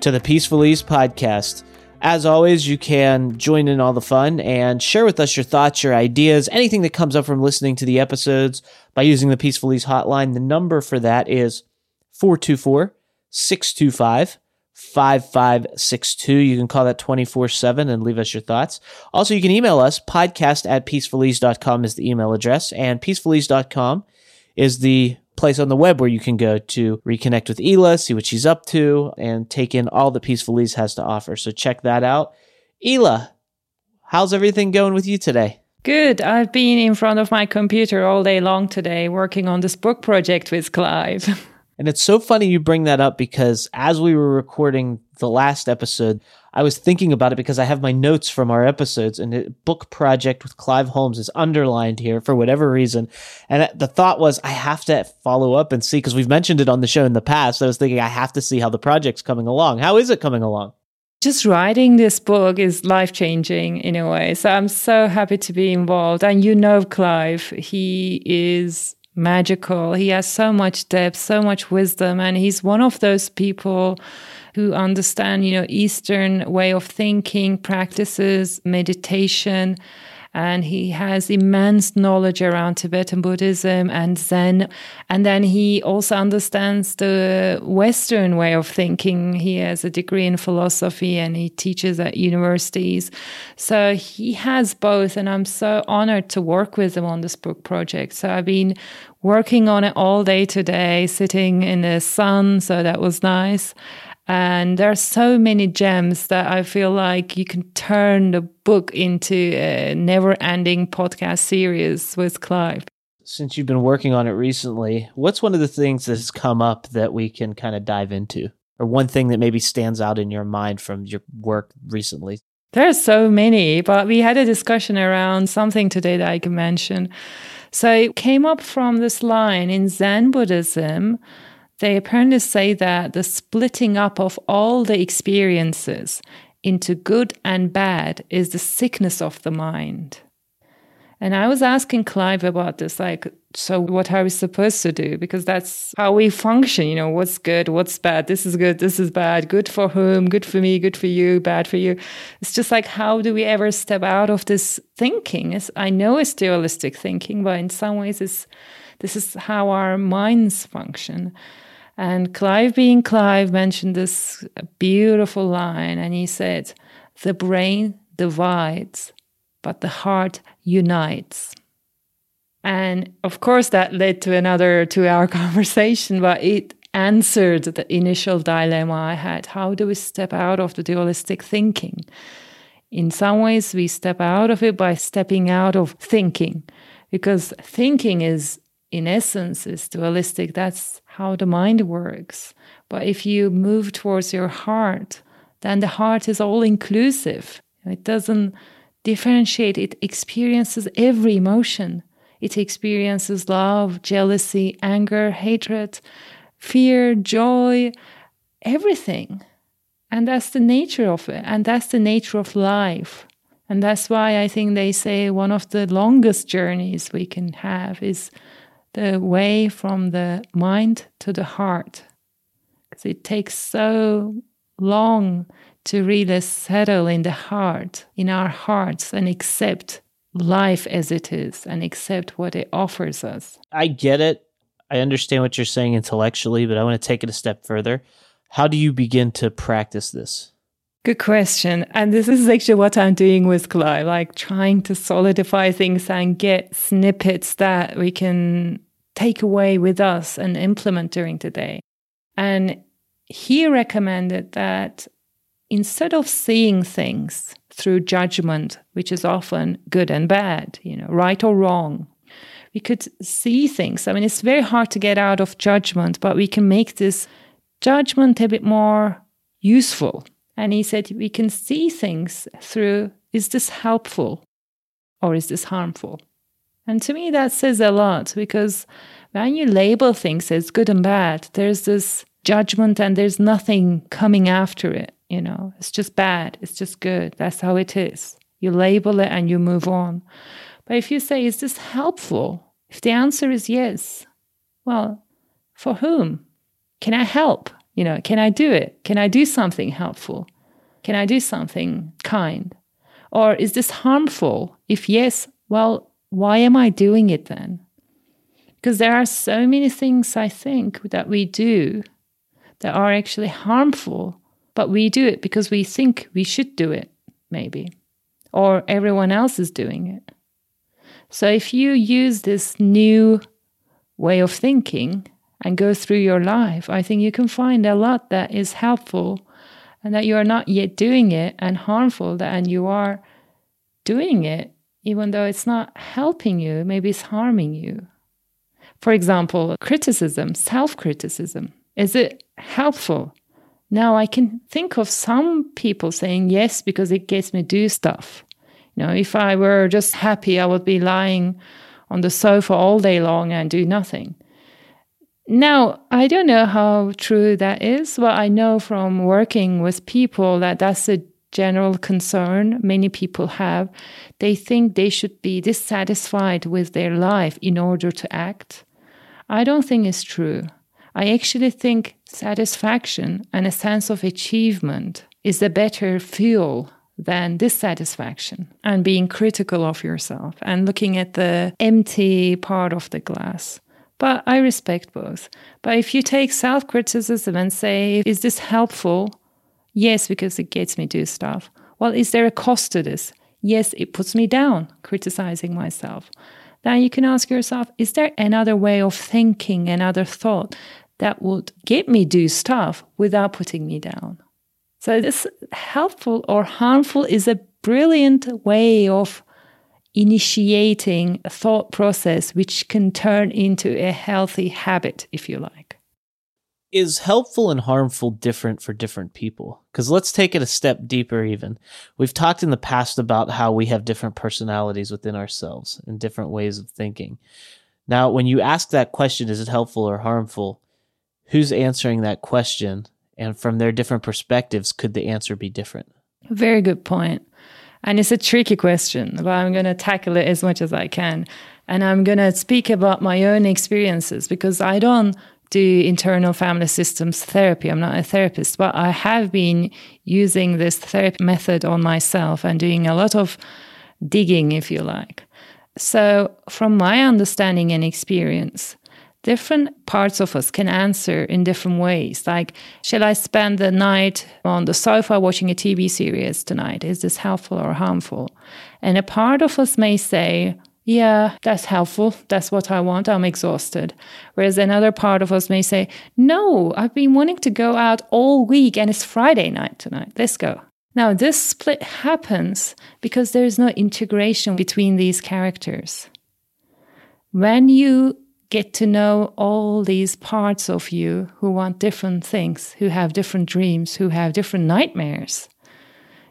to the Peaceful Ease podcast. As always, you can join in all the fun and share with us your thoughts, your ideas, anything that comes up from listening to the episodes by using the Peaceful Ease hotline. The number for that is 424 625 5562. You can call that 24 7 and leave us your thoughts. Also, you can email us. Podcast at peacefulease.com is the email address, and peacefulease.com is the place on the web where you can go to reconnect with Ela, see what she's up to, and take in all that Peaceful Ease has to offer. So check that out. Ela, how's everything going with you today? Good. I've been in front of my computer all day long today working on this book project with Clive. And it's so funny you bring that up because as we were recording the last episode, I was thinking about it because I have my notes from our episodes and the book project with Clive Holmes is underlined here for whatever reason. And the thought was I have to follow up and see because we've mentioned it on the show in the past. I was thinking I have to see how the project's coming along. How is it coming along? Just writing this book is life changing in a way. So I'm so happy to be involved. And you know Clive, he is magical. He has so much depth, so much wisdom, and he's one of those people who understand, you know, Eastern way of thinking, practices, meditation. And he has immense knowledge around Tibetan Buddhism and Zen. And then he also understands the Western way of thinking. He has a degree in philosophy and he teaches at universities. So he has both. And I'm so honored to work with him on this book project. So I've been working on it all day today, sitting in the sun. So that was nice. And there are so many gems that I feel like you can turn the book into a never ending podcast series with Clive. Since you've been working on it recently, what's one of the things that has come up that we can kind of dive into? Or one thing that maybe stands out in your mind from your work recently? There are so many, but we had a discussion around something today that I can mention. So it came up from this line in Zen Buddhism they apparently say that the splitting up of all the experiences into good and bad is the sickness of the mind. And I was asking Clive about this, like, so what are we supposed to do? Because that's how we function, you know, what's good, what's bad, this is good, this is bad, good for whom, good for me, good for you, bad for you. It's just like, how do we ever step out of this thinking? It's, I know it's dualistic thinking, but in some ways, it's, this is how our minds function. And Clive, being Clive, mentioned this beautiful line, and he said, The brain divides, but the heart unites. And of course, that led to another two hour conversation, but it answered the initial dilemma I had. How do we step out of the dualistic thinking? In some ways, we step out of it by stepping out of thinking, because thinking is, in essence, is dualistic. That's how the mind works. But if you move towards your heart, then the heart is all inclusive. It doesn't differentiate, it experiences every emotion. It experiences love, jealousy, anger, hatred, fear, joy, everything. And that's the nature of it. And that's the nature of life. And that's why I think they say one of the longest journeys we can have is the way from the mind to the heart. Because it takes so long to really settle in the heart, in our hearts, and accept life as it is and accept what it offers us. I get it. I understand what you're saying intellectually, but I want to take it a step further. How do you begin to practice this? Good question. And this is actually what I'm doing with Clive, like trying to solidify things and get snippets that we can take away with us and implement during the day. And he recommended that instead of seeing things through judgment, which is often good and bad, you know, right or wrong, we could see things. I mean, it's very hard to get out of judgment, but we can make this judgment a bit more useful and he said, we can see things through is this helpful or is this harmful? And to me, that says a lot because when you label things as good and bad, there's this judgment and there's nothing coming after it. You know, it's just bad, it's just good. That's how it is. You label it and you move on. But if you say, is this helpful? If the answer is yes, well, for whom? Can I help? You know, can I do it? Can I do something helpful? Can I do something kind? Or is this harmful? If yes, well, why am I doing it then? Because there are so many things I think that we do that are actually harmful, but we do it because we think we should do it, maybe, or everyone else is doing it. So if you use this new way of thinking, and go through your life, I think you can find a lot that is helpful and that you are not yet doing it and harmful, and you are doing it, even though it's not helping you, maybe it's harming you. For example, criticism, self criticism. Is it helpful? Now I can think of some people saying yes because it gets me to do stuff. You know, if I were just happy, I would be lying on the sofa all day long and do nothing. Now, I don't know how true that is, but I know from working with people that that's a general concern many people have. They think they should be dissatisfied with their life in order to act. I don't think it's true. I actually think satisfaction and a sense of achievement is a better fuel than dissatisfaction and being critical of yourself and looking at the empty part of the glass. But I respect both. But if you take self criticism and say, is this helpful? Yes, because it gets me to do stuff. Well, is there a cost to this? Yes, it puts me down, criticizing myself. Then you can ask yourself, is there another way of thinking, another thought that would get me do stuff without putting me down? So this helpful or harmful is a brilliant way of initiating a thought process which can turn into a healthy habit, if you like. Is helpful and harmful different for different people? Because let's take it a step deeper, even. We've talked in the past about how we have different personalities within ourselves and different ways of thinking. Now, when you ask that question, is it helpful or harmful? Who's answering that question? And from their different perspectives, could the answer be different? Very good point. And it's a tricky question, but I'm going to tackle it as much as I can. And I'm going to speak about my own experiences because I don't do internal family systems therapy. I'm not a therapist, but I have been using this therapy method on myself and doing a lot of digging, if you like. So, from my understanding and experience, different parts of us can answer in different ways. Like, shall I spend the night on the sofa watching a TV series tonight? Is this helpful or harmful? And a part of us may say, yeah, that's helpful. That's what I want. I'm exhausted. Whereas another part of us may say, no, I've been wanting to go out all week and it's Friday night tonight. Let's go. Now, this split happens because there is no integration between these characters. When you get to know all these parts of you who want different things, who have different dreams, who have different nightmares.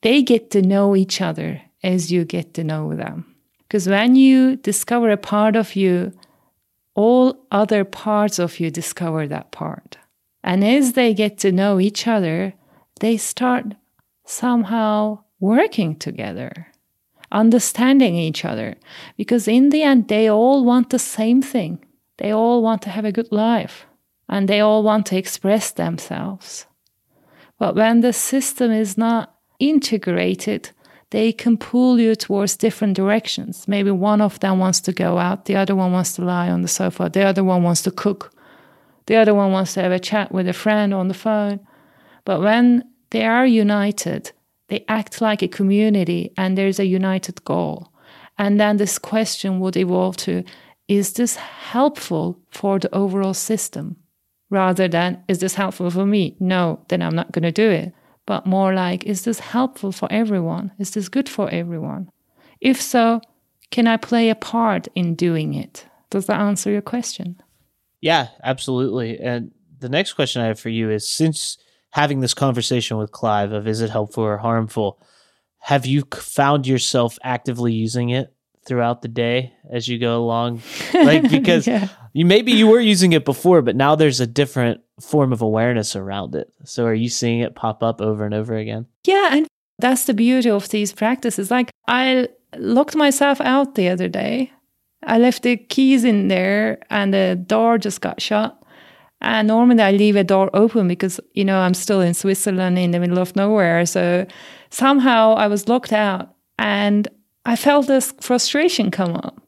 They get to know each other as you get to know them. Because when you discover a part of you, all other parts of you discover that part. And as they get to know each other, they start somehow working together, understanding each other. Because in the end, they all want the same thing they all want to have a good life and they all want to express themselves. But when the system is not integrated, they can pull you towards different directions. Maybe one of them wants to go out, the other one wants to lie on the sofa, the other one wants to cook, the other one wants to have a chat with a friend on the phone. But when they are united. They act like a community and there's a united goal. And then this question would evolve to is this helpful for the overall system? Rather than is this helpful for me? No, then I'm not going to do it. But more like is this helpful for everyone? Is this good for everyone? If so, can I play a part in doing it? Does that answer your question? Yeah, absolutely. And the next question I have for you is since having this conversation with Clive of is it helpful or harmful, have you found yourself actively using it throughout the day as you go along? Like because yeah. you maybe you were using it before, but now there's a different form of awareness around it. So are you seeing it pop up over and over again? Yeah, and that's the beauty of these practices. Like I locked myself out the other day. I left the keys in there and the door just got shut. And normally I leave a door open because, you know, I'm still in Switzerland in the middle of nowhere. So somehow I was locked out and I felt this frustration come up.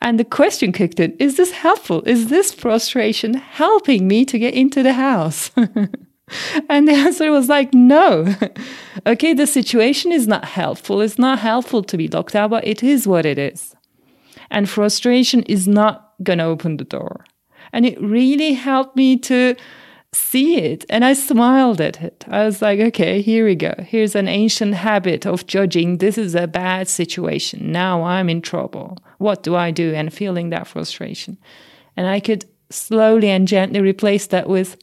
And the question kicked in Is this helpful? Is this frustration helping me to get into the house? and the answer was like, No. okay, the situation is not helpful. It's not helpful to be locked out, but it is what it is. And frustration is not going to open the door. And it really helped me to see it. And I smiled at it. I was like, okay, here we go. Here's an ancient habit of judging. This is a bad situation. Now I'm in trouble. What do I do? And feeling that frustration. And I could slowly and gently replace that with,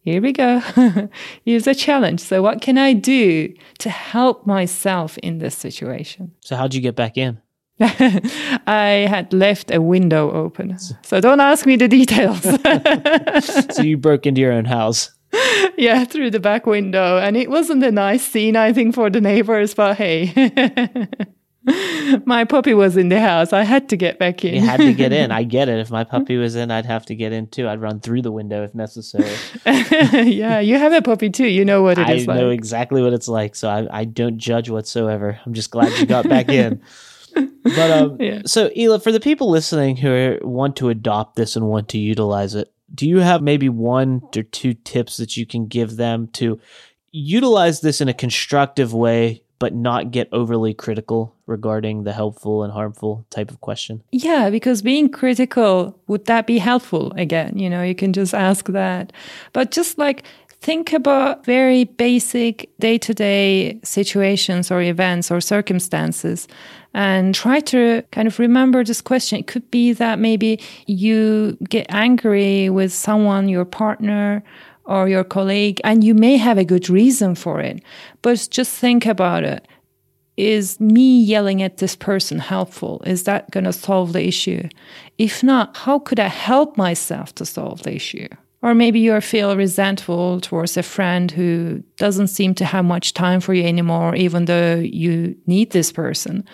here we go. Here's a challenge. So, what can I do to help myself in this situation? So, how'd you get back in? I had left a window open. So don't ask me the details. so you broke into your own house. Yeah, through the back window. And it wasn't a nice scene, I think, for the neighbors, but hey. my puppy was in the house. I had to get back in. You had to get in. I get it. If my puppy was in, I'd have to get in too. I'd run through the window if necessary. yeah, you have a puppy too. You know what it I is like. I know exactly what it's like. So I, I don't judge whatsoever. I'm just glad you got back in but um, yeah. so Ela, for the people listening who want to adopt this and want to utilize it, do you have maybe one or two tips that you can give them to utilize this in a constructive way, but not get overly critical regarding the helpful and harmful type of question? Yeah, because being critical, would that be helpful? Again, you know, you can just ask that. But just like think about very basic day to day situations or events or circumstances and try to kind of remember this question. It could be that maybe you get angry with someone, your partner, or your colleague, and you may have a good reason for it. But just think about it. Is me yelling at this person helpful? Is that going to solve the issue? If not, how could I help myself to solve the issue? Or maybe you feel resentful towards a friend who doesn't seem to have much time for you anymore, even though you need this person.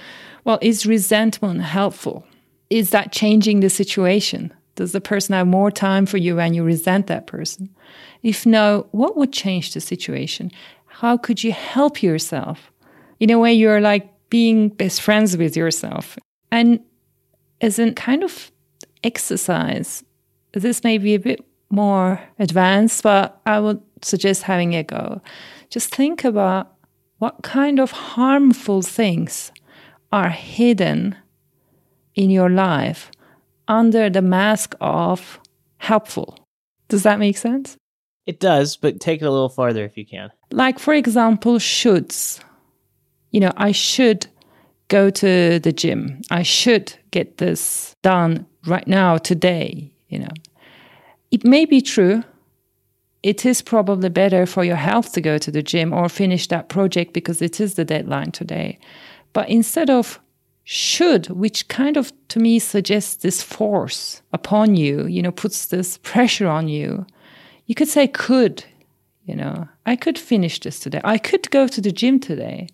Well, is resentment helpful? Is that changing the situation? Does the person have more time for you and you resent that person? If no, what would change the situation? How could you help yourself? In a way, you're like being best friends with yourself. And as a kind of exercise, this may be a bit more advanced, but I would suggest having a go. Just think about what kind of harmful things are hidden in your life under the mask of helpful. Does that make sense? It does, but take it a little farther if you can. Like, for example, shoulds. You know, I should go to the gym. I should get this done right now, today. You know, it may be true. It is probably better for your health to go to the gym or finish that project because it is the deadline today. But instead of should, which kind of to me suggests this force upon you, you know, puts this pressure on you, you could say could, you know, I could finish this today. I could go to the gym today.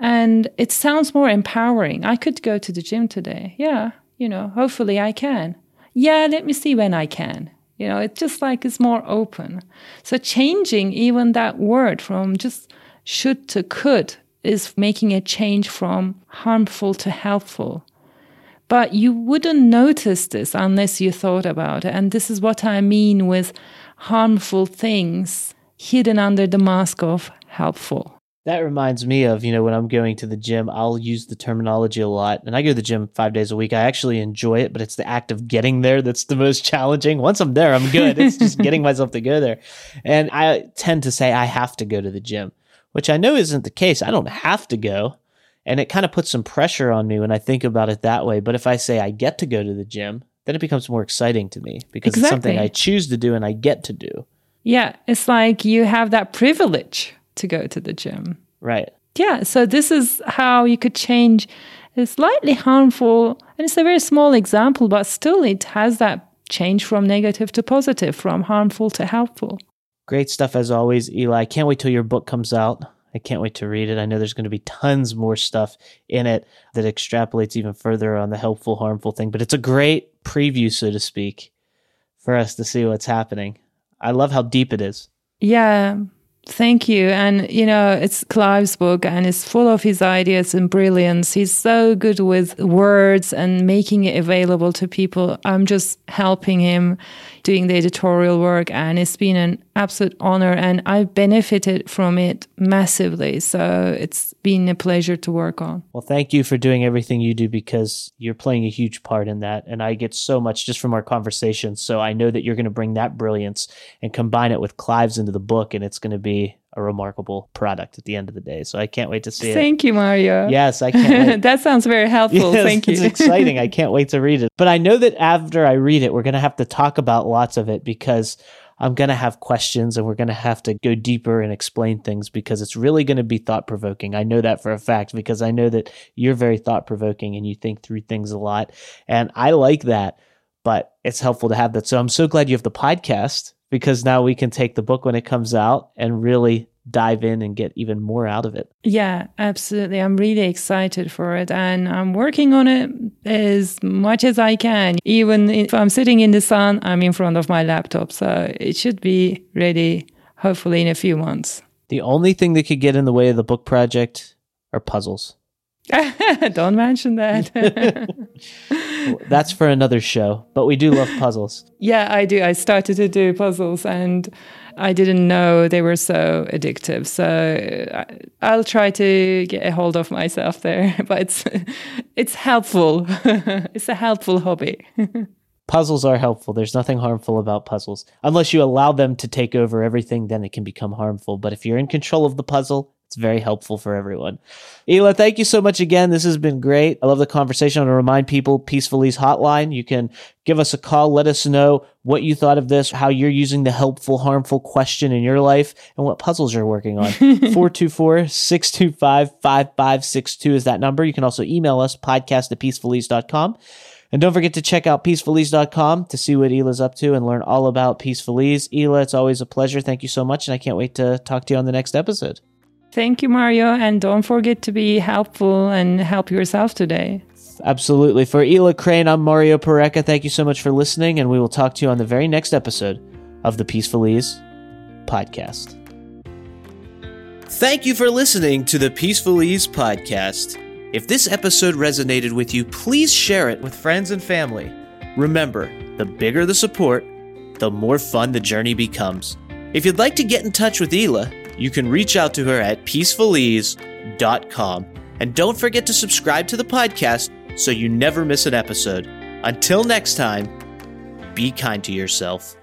And it sounds more empowering. I could go to the gym today. Yeah, you know, hopefully I can. Yeah, let me see when I can. You know, it's just like it's more open. So changing even that word from just should to could is making a change from harmful to helpful. But you wouldn't notice this unless you thought about it. And this is what I mean with harmful things hidden under the mask of helpful. That reminds me of, you know, when I'm going to the gym, I'll use the terminology a lot. And I go to the gym five days a week. I actually enjoy it, but it's the act of getting there that's the most challenging. Once I'm there, I'm good. It's just getting myself to go there. And I tend to say I have to go to the gym, which I know isn't the case. I don't have to go. And it kind of puts some pressure on me when I think about it that way. But if I say I get to go to the gym, then it becomes more exciting to me because exactly. it's something I choose to do and I get to do. Yeah, it's like you have that privilege to go to the gym. Right. Yeah. So this is how you could change a slightly harmful, and it's a very small example, but still it has that change from negative to positive, from harmful to helpful. Great stuff as always, Eli. Can't wait till your book comes out. I can't wait to read it. I know there's going to be tons more stuff in it that extrapolates even further on the helpful, harmful thing, but it's a great preview, so to speak, for us to see what's happening. I love how deep it is. Yeah. Thank you. And, you know, it's Clive's book and it's full of his ideas and brilliance. He's so good with words and making it available to people. I'm just helping him doing the editorial work and it's been an absolute honor and I've benefited from it massively. So it's been a pleasure to work on. Well, thank you for doing everything you do because you're playing a huge part in that. And I get so much just from our conversations. So I know that you're going to bring that brilliance and combine it with Clive's into the book and it's going to be a remarkable product at the end of the day. So I can't wait to see Thank it. Thank you, Mario. Yes, I can't that sounds very helpful. Yes, Thank you. it's exciting. I can't wait to read it. But I know that after I read it, we're going to have to talk about lots of it because I'm going to have questions and we're going to have to go deeper and explain things because it's really going to be thought provoking. I know that for a fact because I know that you're very thought provoking and you think through things a lot. And I like that, but it's helpful to have that. So I'm so glad you have the podcast because now we can take the book when it comes out and really dive in and get even more out of it. Yeah, absolutely. I'm really excited for it and I'm working on it as much as I can. Even if I'm sitting in the sun, I'm in front of my laptop. So it should be ready hopefully in a few months. The only thing that could get in the way of the book project are puzzles. Don't mention that. That's for another show, but we do love puzzles. Yeah, I do. I started to do puzzles and I didn't know they were so addictive. So uh, I'll try to get a hold of myself there, but it's it's helpful. it's a helpful hobby. puzzles are helpful. There's nothing harmful about puzzles. Unless you allow them to take over everything, then it can become harmful. But if you're in control of the puzzle, it's very helpful for everyone. Ela, thank you so much again. This has been great. I love the conversation. I want to remind people Peaceful Ease hotline. You can give us a call. Let us know what you thought of this, how you're using the helpful, harmful question in your life, and what puzzles you're working on. 424 625 5562 is that number. You can also email us, podcast at peacefulease.com. And don't forget to check out peacefulease.com to see what Ela's up to and learn all about Peaceful Ease. Ela, it's always a pleasure. Thank you so much. And I can't wait to talk to you on the next episode. Thank you, Mario. And don't forget to be helpful and help yourself today. Absolutely. For Ela Crane, I'm Mario Pareca. Thank you so much for listening, and we will talk to you on the very next episode of the Peaceful Ease podcast. Thank you for listening to the Peaceful Ease podcast. If this episode resonated with you, please share it with friends and family. Remember, the bigger the support, the more fun the journey becomes. If you'd like to get in touch with Ela, you can reach out to her at peacefulease.com. And don't forget to subscribe to the podcast so you never miss an episode. Until next time, be kind to yourself.